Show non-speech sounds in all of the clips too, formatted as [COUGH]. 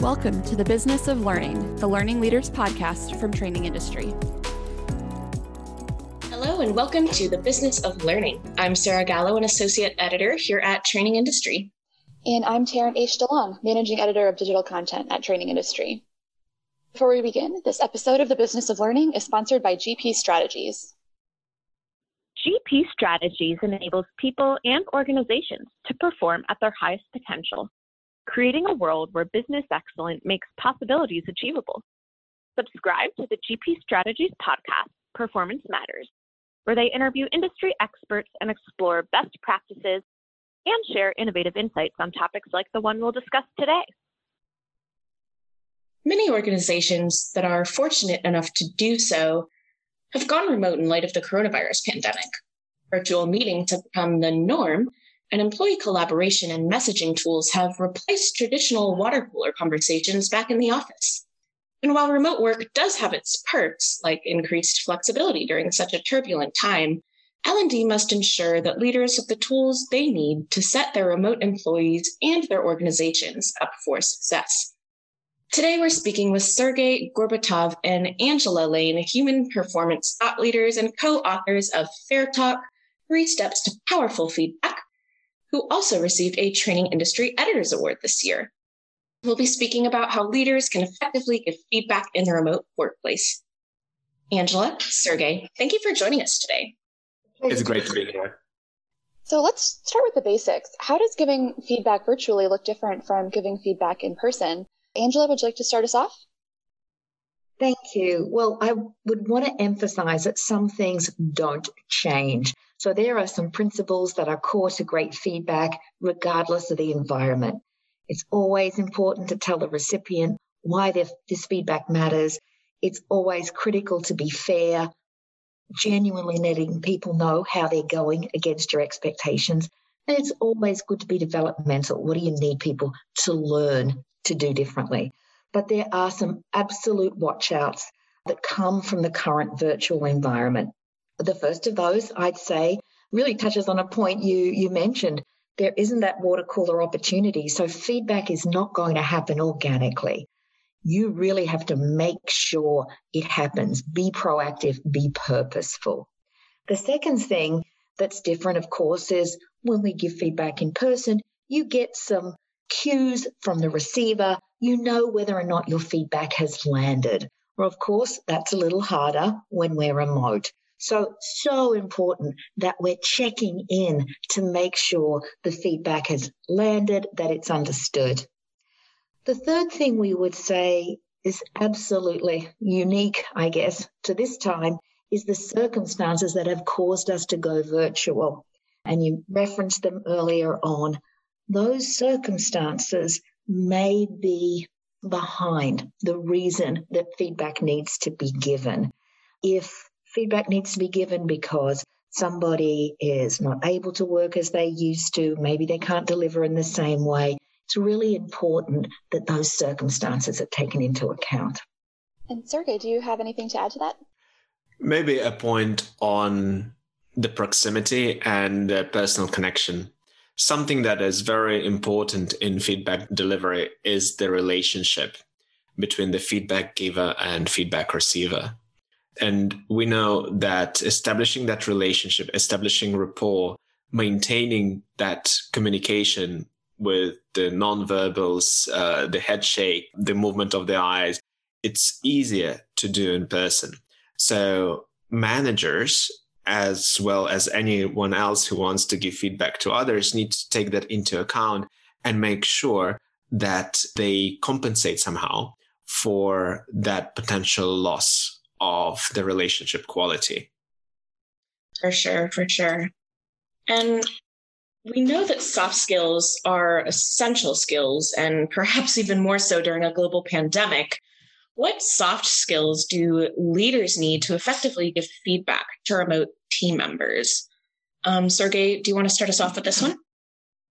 Welcome to the Business of Learning, the Learning Leaders podcast from Training Industry. Hello, and welcome to the Business of Learning. I'm Sarah Gallo, an associate editor here at Training Industry. And I'm Taryn Oesch DeLong, managing editor of digital content at Training Industry. Before we begin, this episode of the Business of Learning is sponsored by GP Strategies. GP Strategies enables people and organizations to perform at their highest potential, creating a world where business excellence makes possibilities achievable. Subscribe to the GP Strategies podcast, Performance Matters, where they interview industry experts and explore best practices and share innovative insights on topics like the one we'll discuss today. Many organizations that are fortunate enough to do so have gone remote in light of the coronavirus pandemic. Virtual meetings have become the norm, and employee collaboration and messaging tools have replaced traditional water cooler conversations back in the office. And while remote work does have its perks, like increased flexibility during such a turbulent time, L&D must ensure that leaders have the tools they need to set their remote employees and their organizations up for success. Today, we're speaking with Sergey Gorbatov and Angela Lane, human performance thought leaders and co authors of Fair Talk Three Steps to Powerful Feedback, who also received a Training Industry Editors Award this year. We'll be speaking about how leaders can effectively give feedback in the remote workplace. Angela, Sergey, thank you for joining us today. It's great to be here. So let's start with the basics. How does giving feedback virtually look different from giving feedback in person? Angela, would you like to start us off? Thank you. Well, I would want to emphasize that some things don't change. So there are some principles that are core to great feedback, regardless of the environment. It's always important to tell the recipient why this feedback matters. It's always critical to be fair, genuinely letting people know how they're going against your expectations. And it's always good to be developmental. What do you need people to learn to do differently. But there are some absolute watchouts that come from the current virtual environment. The first of those, I'd say, really touches on a point you, you mentioned. There isn't that water cooler opportunity. So feedback is not going to happen organically. You really have to make sure it happens. Be proactive, be purposeful. The second thing that's different, of course, is when we give feedback in person, you get some cues from the receiver, you know whether or not your feedback has landed. Well, of course, that's a little harder when we're remote. So, so important that we're checking in to make sure the feedback has landed, that it's understood. The third thing we would say is absolutely unique, I guess, to this time is the circumstances that have caused us to go virtual. And you referenced them earlier on those circumstances may be behind the reason that feedback needs to be given. If feedback needs to be given because somebody is not able to work as they used to, maybe they can't deliver in the same way, it's really important that those circumstances are taken into account. And Sergey, do you have anything to add to that? Maybe a point on the proximity and the personal connection something that is very important in feedback delivery is the relationship between the feedback giver and feedback receiver. And we know that establishing that relationship, establishing rapport, maintaining that communication with the nonverbals, uh, the head shake, the movement of the eyes, it's easier to do in person. So managers as well as anyone else who wants to give feedback to others need to take that into account and make sure that they compensate somehow for that potential loss of the relationship quality. For sure, for sure. And we know that soft skills are essential skills, and perhaps even more so during a global pandemic. What soft skills do leaders need to effectively give feedback to remote team members? Um, Sergey, do you want to start us off with this one?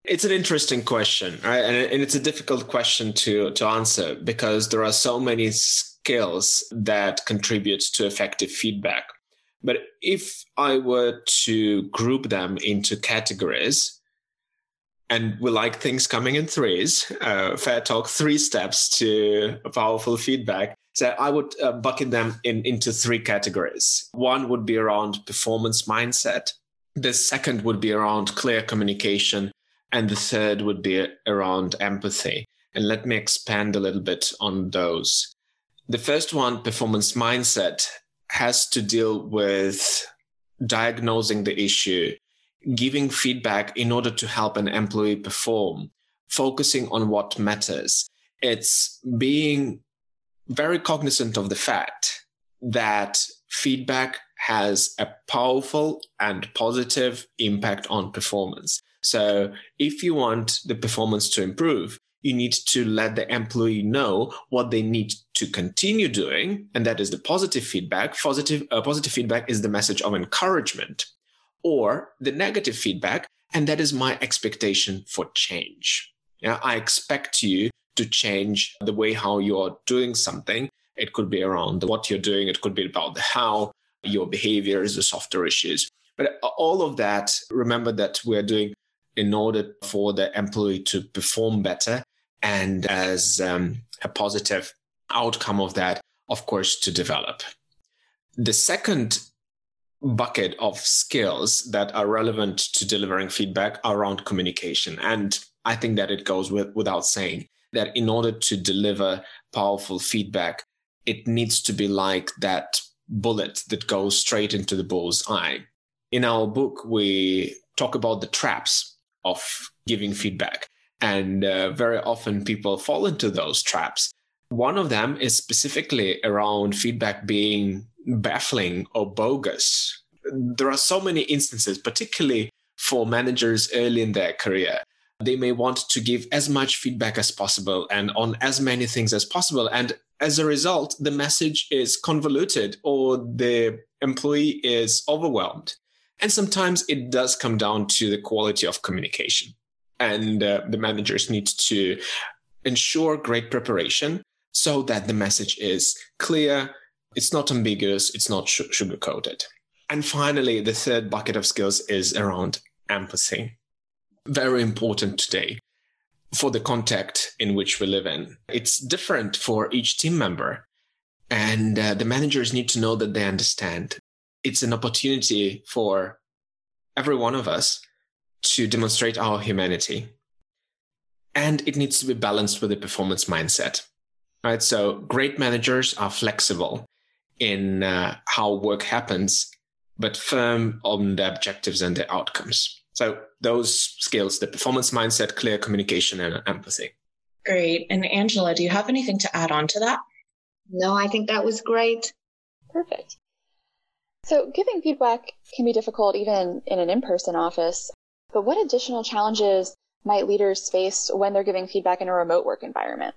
It's an interesting question, right? And, it's a difficult question to, to answer because there are so many skills that contribute to effective feedback. But if I were to group them into categories, and we like things coming in threes. Uh, fair talk, three steps to powerful feedback. So I would uh, bucket them in into three categories. One would be around performance mindset. The second would be around clear communication, and the third would be around empathy. And let me expand a little bit on those. The first one, performance mindset, has to deal with diagnosing the issue giving feedback in order to help an employee perform, focusing on what matters. It's being very cognizant of the fact that feedback has a powerful and positive impact on performance. So if you want the performance to improve, you need to let the employee know what they need to continue doing. And that is the positive feedback. Positive, uh, positive feedback is the message of encouragement or the negative feedback. And that is my expectation for change. Yeah, I expect you to change the way how you're doing something. It could be around what you're doing. It could be about the how, your behaviors, the softer issues. But all of that, remember that we're doing in order for the employee to perform better. And as um, a positive outcome of that, of course, to develop. The second bucket of skills that are relevant to delivering feedback around communication. And I think that it goes with, without saying that in order to deliver powerful feedback, it needs to be like that bullet that goes straight into the bull's eye. In our book, we talk about the traps of giving feedback. And uh, very often people fall into those traps. One of them is specifically around feedback being baffling or bogus. There are so many instances, particularly for managers early in their career. They may want to give as much feedback as possible and on as many things as possible. And as a result, the message is convoluted or the employee is overwhelmed. And sometimes it does come down to the quality of communication. And uh, the managers need to ensure great preparation so that the message is clear, it's not ambiguous, it's not sugar coated. And finally, the third bucket of skills is around empathy. Very important today for the context in which we live in. It's different for each team member. And uh, the managers need to know that they understand. It's an opportunity for every one of us to demonstrate our humanity. And it needs to be balanced with a performance mindset. Right. So great managers are flexible in uh, how work happens, but firm on the objectives and the outcomes. So those skills, the performance mindset, clear communication, and empathy. Great. And Angela, do you have anything to add on to that? No, I think that was great. Perfect. So giving feedback can be difficult even in an in-person office, but what additional challenges might leaders face when they're giving feedback in a remote work environment?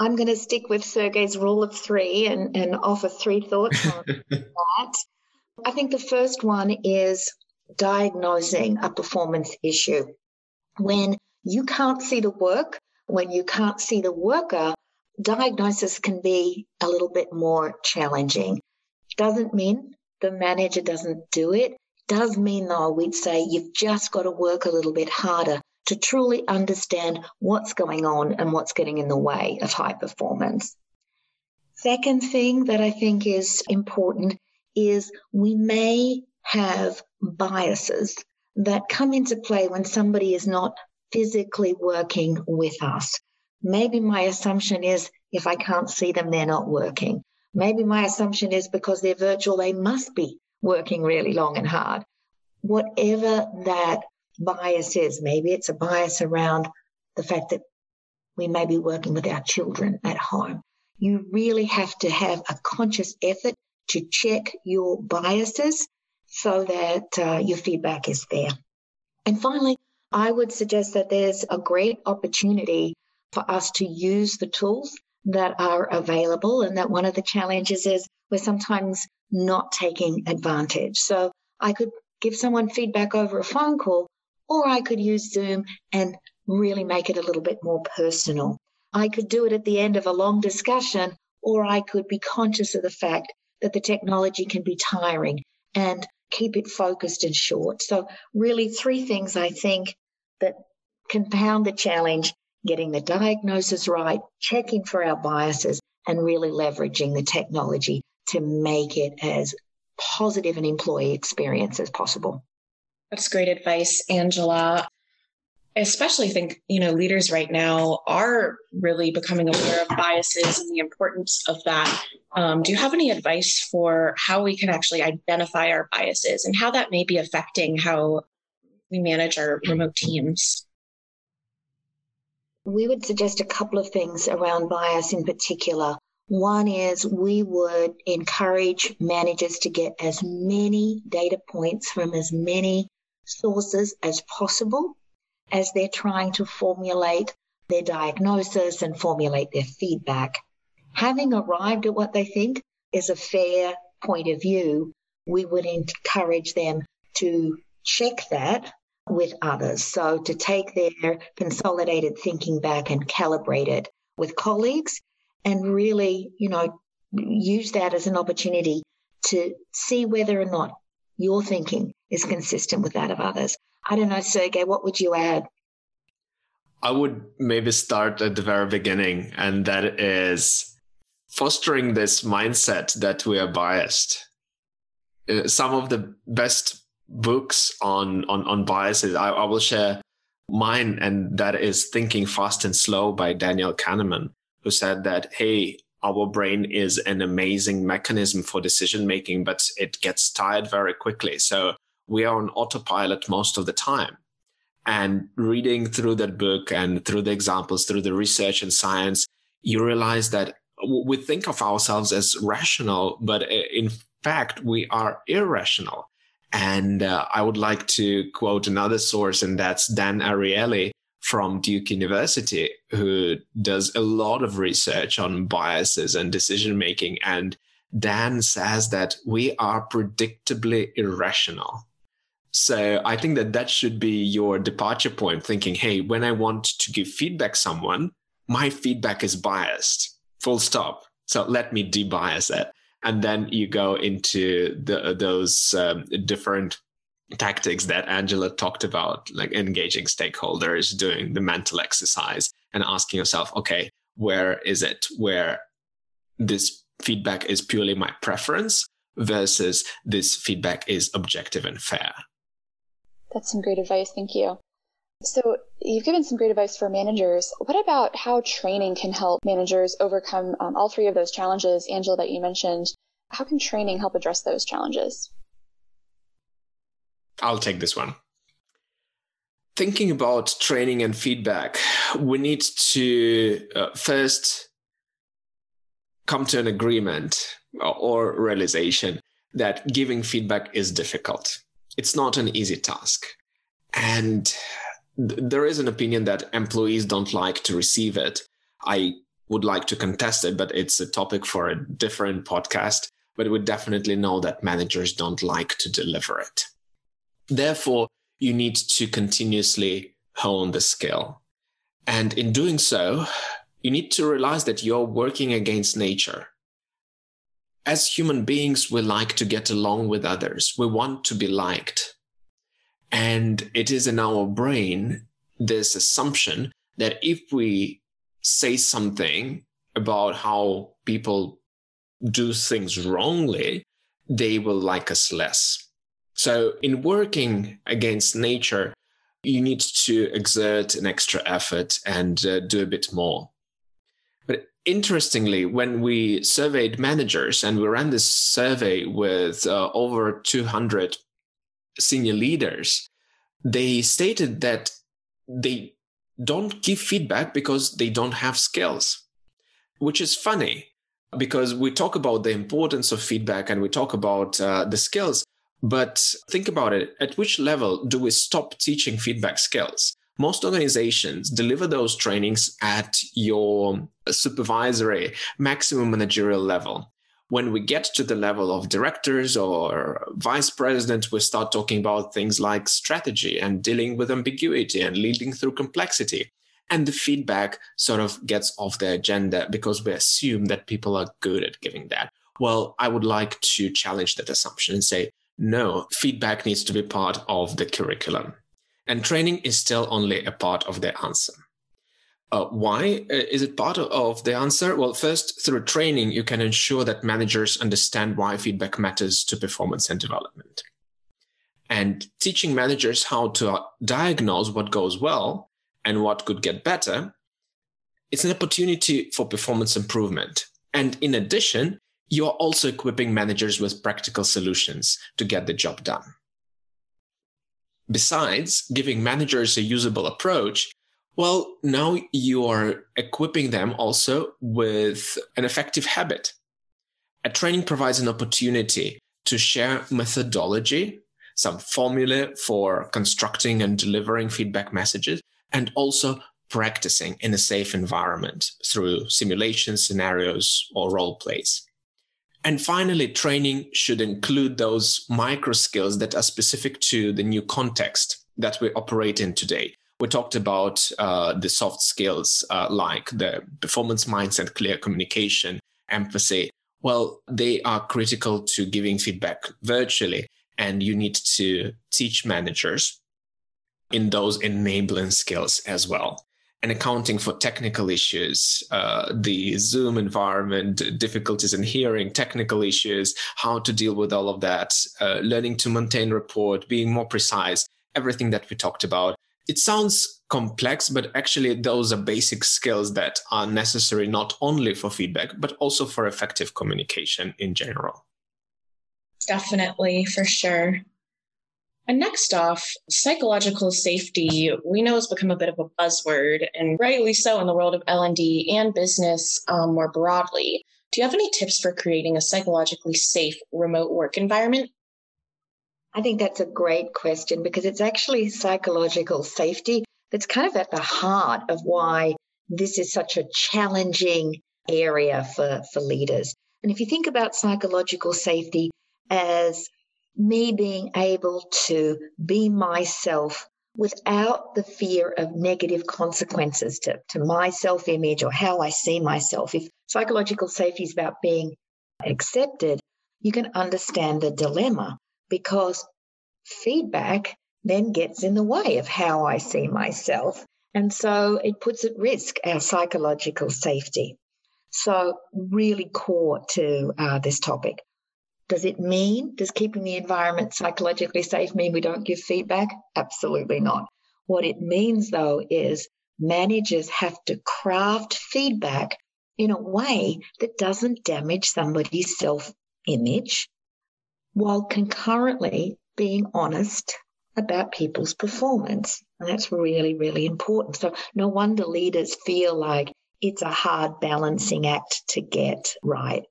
I'm going to stick with Sergey's rule of three and, and offer three thoughts on [LAUGHS] that. I think the first one is diagnosing a performance issue. When you can't see the work, when you can't see the worker, diagnosis can be a little bit more challenging. Doesn't mean the manager doesn't do it. Does mean though, we'd say you've just got to work a little bit harder to truly understand what's going on and what's getting in the way of high performance. Second thing that I think is important is we may have biases that come into play when somebody is not physically working with us. Maybe my assumption is if I can't see them, they're not working. Maybe my assumption is because they're virtual, they must be working really long and hard. Whatever that bias is. Maybe it's a bias around the fact that we may be working with our children at home. You really have to have a conscious effort to check your biases so that uh, your feedback is fair. And finally, I would suggest that there's a great opportunity for us to use the tools that are available, and that one of the challenges is we're sometimes not taking advantage. So I could give someone feedback over a phone call, or I could use Zoom and really make it a little bit more personal. I could do it at the end of a long discussion, or I could be conscious of the fact that the technology can be tiring and keep it focused and short. So, really, three things I think that compound the challenge, getting the diagnosis right, checking for our biases, and really leveraging the technology to make it as positive an employee experience as possible. That's great advice, Angela. I especially think, you know, leaders right now are really becoming aware of biases and the importance of that. Um, do you have any advice for how we can actually identify our biases and how that may be affecting how we manage our remote teams? We would suggest a couple of things around bias in particular. One is we would encourage managers to get as many data points from as many sources as possible as they're trying to formulate their diagnosis and formulate their feedback. Having arrived at what they think is a fair point of view, we would encourage them to check that with others. So to take their consolidated thinking back and calibrate it with colleagues and really, you know, use that as an opportunity to see whether or not your thinking is consistent with that of others. I don't know, Sergey, what would you add? I would maybe start at the very beginning, and that is fostering this mindset that we are biased. Uh, some of the best books on on, on biases, I, I will share mine, and that is Thinking Fast and Slow by Daniel Kahneman, who said that, hey, our brain is an amazing mechanism for decision making, but it gets tired very quickly. So we are on autopilot most of the time. And reading through that book and through the examples, through the research and science, you realize that we think of ourselves as rational, but uh, in fact, we are irrational. And uh, I would like to quote another source, and that's Dan Ariely from Duke University, who does a lot of research on biases and decision making. And Dan says that we are predictably irrational. So I think that that should be your departure point thinking, hey, when I want to give feedback someone, my feedback is biased. Full stop. So let me debias it. And then you go into the, those um, different tactics that Angela talked about, like engaging stakeholders, doing the mental exercise, and asking yourself, okay, where is it where this feedback is purely my preference versus this feedback is objective and fair? That's some great advice. Thank you. So, you've given some great advice for managers. What about how training can help managers overcome um, all three of those challenges, Angela, that you mentioned? How can training help address those challenges? I'll take this one. Thinking about training and feedback, we need to uh, first come to an agreement or realization that giving feedback is difficult it's not an easy task. And th- there is an opinion that employees don't like to receive it. I would like to contest it, but it's a topic for a different podcast. But we definitely know that managers don't like to deliver it. Therefore, you need to continuously hone the skill. And in doing so, you need to realize that you're working against nature as human beings, we like to get along with others. We want to be liked. And it is in our brain this assumption that if we say something about how people do things wrongly, they will like us less. So, in working against nature, you need to exert an extra effort and uh, do a bit more interestingly, when we surveyed managers and we ran this survey with uh, over 200 senior leaders, they stated that they don't give feedback because they don't have skills, which is funny because we talk about the importance of feedback and we talk about uh, the skills. But think about it at which level do we stop teaching feedback skills? Most organizations deliver those trainings at your supervisory maximum managerial level. When we get to the level of directors or vice presidents, we start talking about things like strategy and dealing with ambiguity and leading through complexity. And the feedback sort of gets off the agenda because we assume that people are good at giving that. Well, I would like to challenge that assumption and say, no, feedback needs to be part of the curriculum. And training is still only a part of the answer. Uh, why uh, is it part of the answer? Well, first, through training, you can ensure that managers understand why feedback matters to performance and development. And teaching managers how to diagnose what goes well and what could get better, it's an opportunity for performance improvement. And in addition, you're also equipping managers with practical solutions to get the job done. Besides giving managers a usable approach, well, now you are equipping them also with an effective habit. A training provides an opportunity to share methodology, some formula for constructing and delivering feedback messages, and also practicing in a safe environment through simulation scenarios or role plays. And finally, training should include those micro skills that are specific to the new context that we operate in today. We talked about uh, the soft skills uh, like the performance mindset, clear communication, empathy. Well, they are critical to giving feedback virtually. And you need to teach managers in those enabling skills as well and accounting for technical issues, uh, the Zoom environment, difficulties in hearing, technical issues, how to deal with all of that, uh, learning to maintain report, being more precise, everything that we talked about. It sounds complex, but actually, those are basic skills that are necessary not only for feedback, but also for effective communication in general. Definitely, for sure. And next off, psychological safety, we know has become a bit of a buzzword, and rightly so in the world of L&D and business um, more broadly. Do you have any tips for creating a psychologically safe remote work environment? I think that's a great question because it's actually psychological safety that's kind of at the heart of why this is such a challenging area for, for leaders. And if you think about psychological safety as me being able to be myself without the fear of negative consequences to, to my self image or how I see myself. If psychological safety is about being accepted, you can understand the dilemma because feedback then gets in the way of how I see myself. And so it puts at risk our psychological safety. So, really core to uh, this topic. Does it mean, does keeping the environment psychologically safe mean we don't give feedback? Absolutely not. What it means, though, is managers have to craft feedback in a way that doesn't damage somebody's self image while concurrently being honest about people's performance. And that's really, really important. So, no wonder leaders feel like it's a hard balancing act to get right.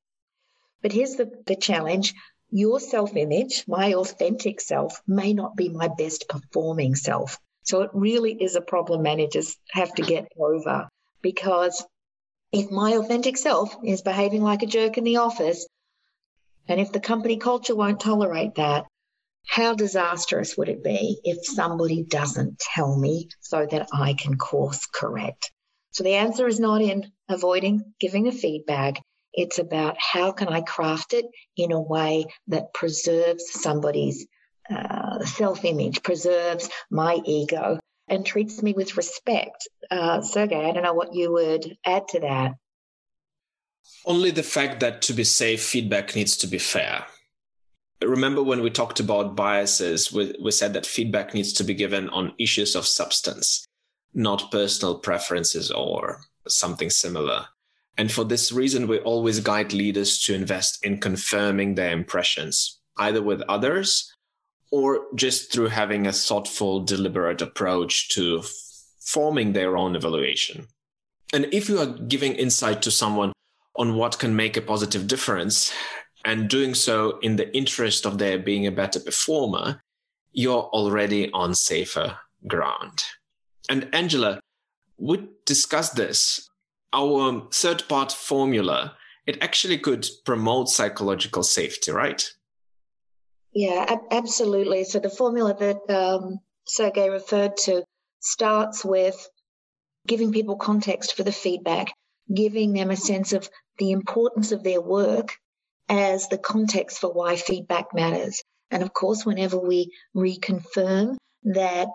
But here's the, the challenge your self image, my authentic self, may not be my best performing self. So it really is a problem managers have to get over because if my authentic self is behaving like a jerk in the office, and if the company culture won't tolerate that, how disastrous would it be if somebody doesn't tell me so that I can course correct? So the answer is not in avoiding giving a feedback. It's about how can I craft it in a way that preserves somebody's uh, self image, preserves my ego, and treats me with respect. Uh, Sergey, I don't know what you would add to that. Only the fact that to be safe, feedback needs to be fair. Remember when we talked about biases, we, we said that feedback needs to be given on issues of substance, not personal preferences or something similar. And for this reason, we always guide leaders to invest in confirming their impressions, either with others or just through having a thoughtful, deliberate approach to forming their own evaluation. And if you are giving insight to someone on what can make a positive difference and doing so in the interest of their being a better performer, you're already on safer ground. And Angela, we discussed this our third part formula, it actually could promote psychological safety, right? Yeah, ab- absolutely. So the formula that um, Sergey referred to starts with giving people context for the feedback, giving them a sense of the importance of their work as the context for why feedback matters. And of course, whenever we reconfirm that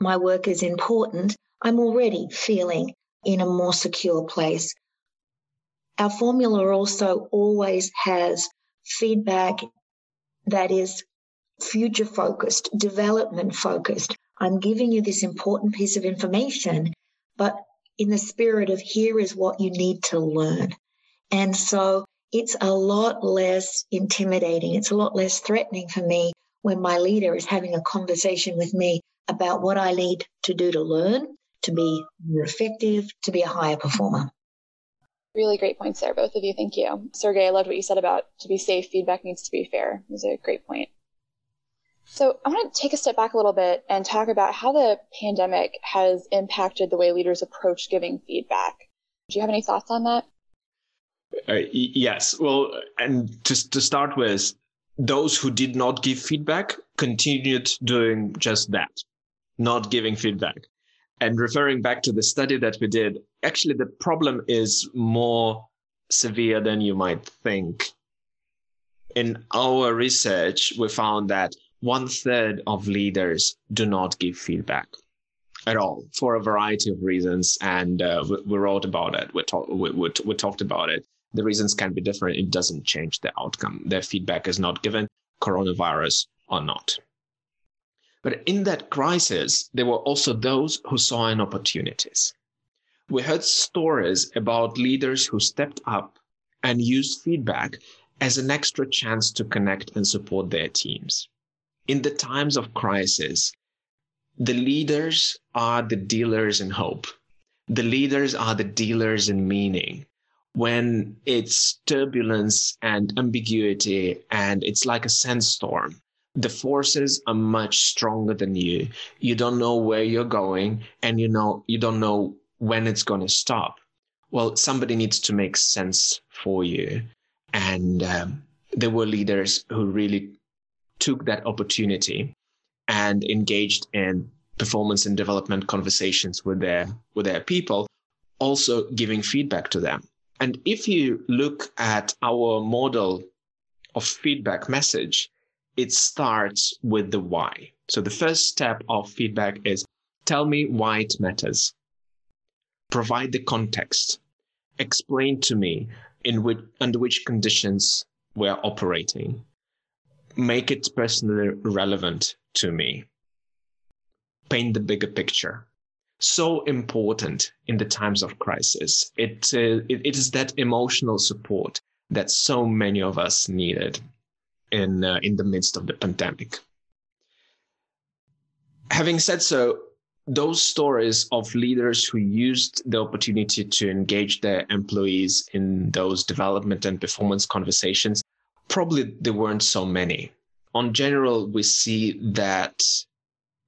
my work is important, I'm already feeling in a more secure place. Our formula also always has feedback that is future focused, development focused. I'm giving you this important piece of information, but in the spirit of here is what you need to learn. And so it's a lot less intimidating. It's a lot less threatening for me when my leader is having a conversation with me about what I need to do to learn, to be more effective, to be a higher performer. Really great points there, both of you. Thank you. Sergey, I loved what you said about to be safe, feedback needs to be fair. It was a great point. So I want to take a step back a little bit and talk about how the pandemic has impacted the way leaders approach giving feedback. Do you have any thoughts on that? Uh, yes. Well, and just to start with, those who did not give feedback continued doing just that, not giving feedback. And referring back to the study that we did, actually the problem is more severe than you might think. In our research, we found that one third of leaders do not give feedback at all for a variety of reasons. And uh, we, we, wrote about it. We, talk, we, we, we talked about it. The reasons can be different. It doesn't change the outcome. Their feedback is not given, coronavirus or not. But in that crisis, there were also those who saw an opportunities. We heard stories about leaders who stepped up and used feedback as an extra chance to connect and support their teams. In the times of crisis, the leaders are the dealers in hope. The leaders are the dealers in meaning. When it's turbulence and ambiguity and it's like a sandstorm, the forces are much stronger than you. You don't know where you're going and you know, you don't know when it's going to stop. Well, somebody needs to make sense for you. And um, there were leaders who really took that opportunity and engaged in performance and development conversations with their with their people also giving feedback to them and if you look at our model of feedback message it starts with the why so the first step of feedback is tell me why it matters provide the context explain to me in which under which conditions we're operating make it personally relevant to me. Paint the bigger picture. So important in the times of crisis. It, uh, it, it is that emotional support that so many of us needed in, uh, in the midst of the pandemic. Having said so, those stories of leaders who used the opportunity to engage their employees in those development and performance conversations probably there weren't so many. On general, we see that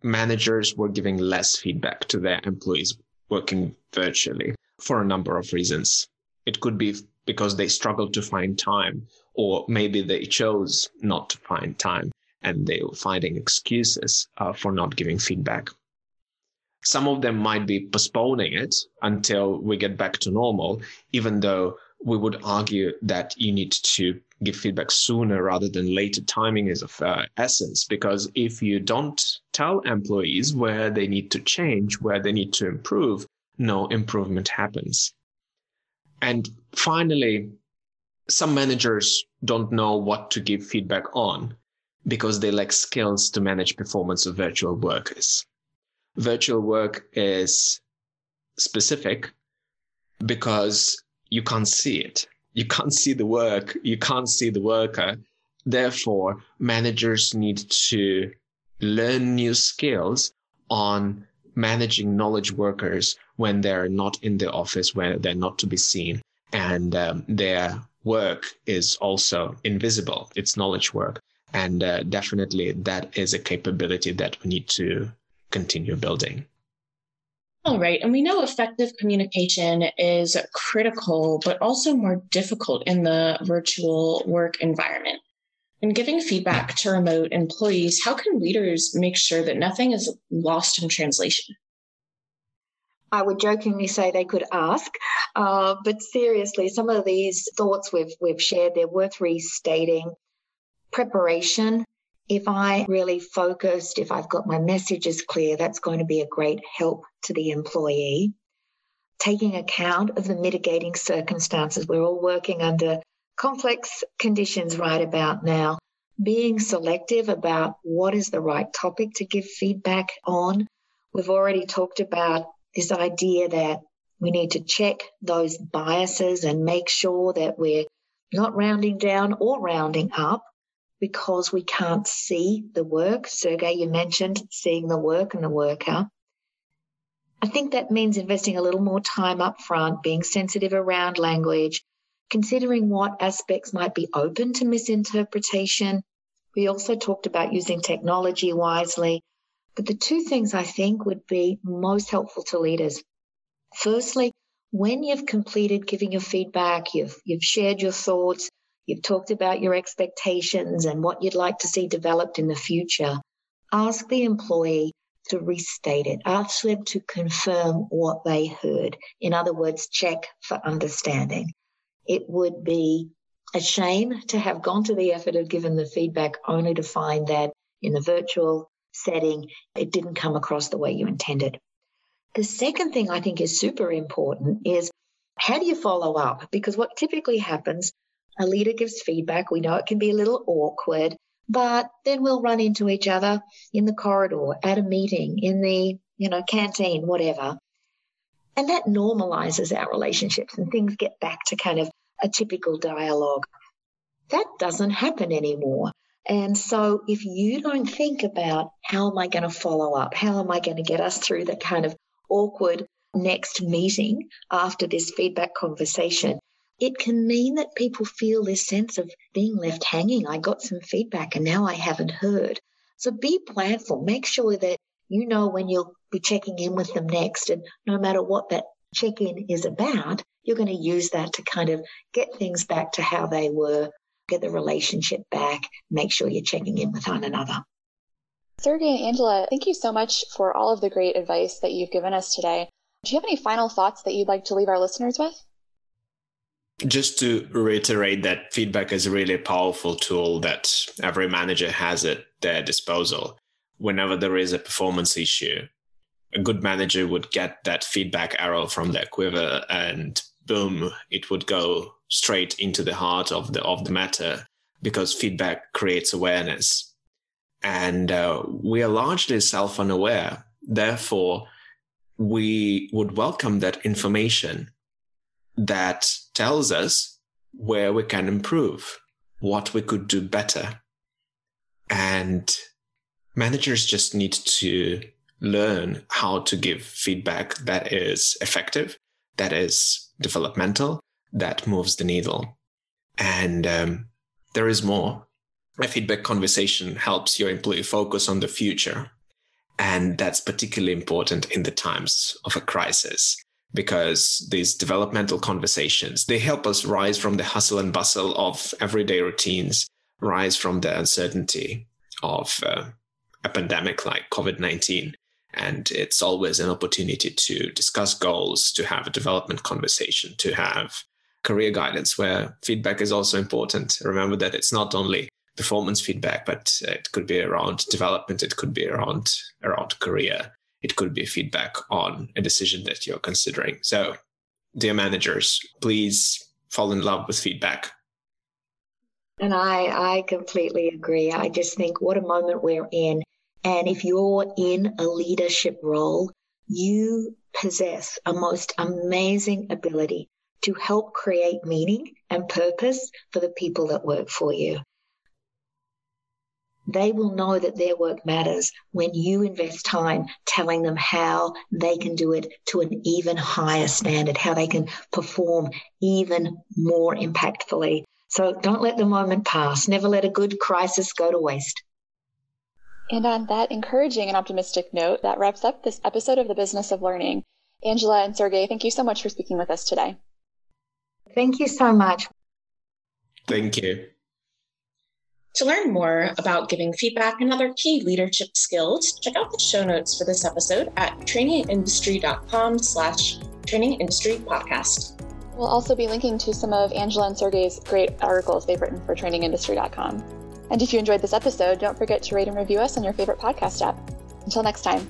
managers were giving less feedback to their employees working virtually for a number of reasons. It could be because they struggled to find time, or maybe they chose not to find time and they were finding excuses uh, for not giving feedback. Some of them might be postponing it until we get back to normal, even though we would argue that you need to give feedback sooner rather than later. Timing is of uh, essence because if you don't tell employees where they need to change, where they need to improve, no improvement happens. And finally, some managers don't know what to give feedback on because they lack skills to manage performance of virtual workers. Virtual work is specific because you can't see it. You can't see the work. You can't see the worker. Therefore, managers need to learn new skills on managing knowledge workers when they're not in the office, where they're not to be seen, and um, their work is also invisible. It's knowledge work. And uh, definitely that is a capability that we need to continue building. All right. And we know effective communication is critical, but also more difficult in the virtual work environment. In giving feedback to remote employees, how can leaders make sure that nothing is lost in translation? I would jokingly say they could ask, uh, but seriously, some of these thoughts we've we've shared they're worth restating. Preparation if I really focused, if I've got my messages clear, that's going to be a great help to the employee. Taking account of the mitigating circumstances. We're all working under complex conditions right about now. Being selective about what is the right topic to give feedback on. We've already talked about this idea that we need to check those biases and make sure that we're not rounding down or rounding up because we can't see the work. Sergey, you mentioned seeing the work and the worker. I think that means investing a little more time up front, being sensitive around language, considering what aspects might be open to misinterpretation. We also talked about using technology wisely. But the two things I think would be most helpful to leaders. Firstly, when you've completed giving your feedback, you've, you've shared your thoughts, You've talked about your expectations and what you'd like to see developed in the future. Ask the employee to restate it. Ask them to confirm what they heard. In other words, check for understanding. It would be a shame to have gone to the effort of giving the feedback only to find that in the virtual setting, it didn't come across the way you intended. The second thing I think is super important is how do you follow up? Because what typically happens a leader gives feedback. We know it can be a little awkward, but then we'll run into each other in the corridor, at a meeting, in the, you know, canteen, whatever. And that normalizes our relationships and things get back to kind of a typical dialogue. That doesn't happen anymore. And so if you don't think about how am I going to follow up? How am I going to get us through that kind of awkward next meeting after this feedback conversation? it can mean that people feel this sense of being left hanging. I got some feedback and now I haven't heard. So be planful. Make sure that you know when you'll be checking in with them next. And no matter what that check in is about, you're going to use that to kind of get things back to how they were, get the relationship back, make sure you're checking in with one another. Sergey and Angela, thank you so much for all of the great advice that you've given us today. Do you have any final thoughts that you'd like to leave our listeners with? just to reiterate that feedback is a really powerful tool that every manager has at their disposal whenever there is a performance issue a good manager would get that feedback arrow from their quiver and boom it would go straight into the heart of the of the matter because feedback creates awareness and uh, we are largely self-unaware therefore we would welcome that information that tells us where we can improve, what we could do better. And managers just need to learn how to give feedback that is effective, that is developmental, that moves the needle. And um, there is more. A feedback conversation helps your employee focus on the future. And that's particularly important in the times of a crisis because these developmental conversations they help us rise from the hustle and bustle of everyday routines rise from the uncertainty of uh, a pandemic like covid-19 and it's always an opportunity to discuss goals to have a development conversation to have career guidance where feedback is also important remember that it's not only performance feedback but uh, it could be around development it could be around around career it could be feedback on a decision that you're considering. So, dear managers, please fall in love with feedback. And I, I completely agree. I just think what a moment we're in. And if you're in a leadership role, you possess a most amazing ability to help create meaning and purpose for the people that work for you. They will know that their work matters when you invest time telling them how they can do it to an even higher standard, how they can perform even more impactfully. So don't let the moment pass. Never let a good crisis go to waste. And on that encouraging and optimistic note, that wraps up this episode of The Business of Learning. Angela and Sergey, thank you so much for speaking with us today. Thank you so much. Thank you. To learn more about giving feedback and other key leadership skills, check out the show notes for this episode at trainingindustry.com slash trainingindustrypodcast. We'll also be linking to some of Angela and Sergey's great articles they've written for trainingindustry.com. And if you enjoyed this episode, don't forget to rate and review us on your favorite podcast app. Until next time.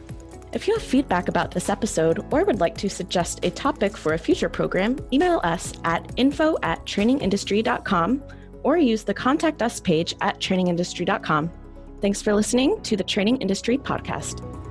If you have feedback about this episode or would like to suggest a topic for a future program, email us at info at trainingindustry.com or use the Contact Us page at trainingindustry.com. Thanks for listening to the Training Industry Podcast.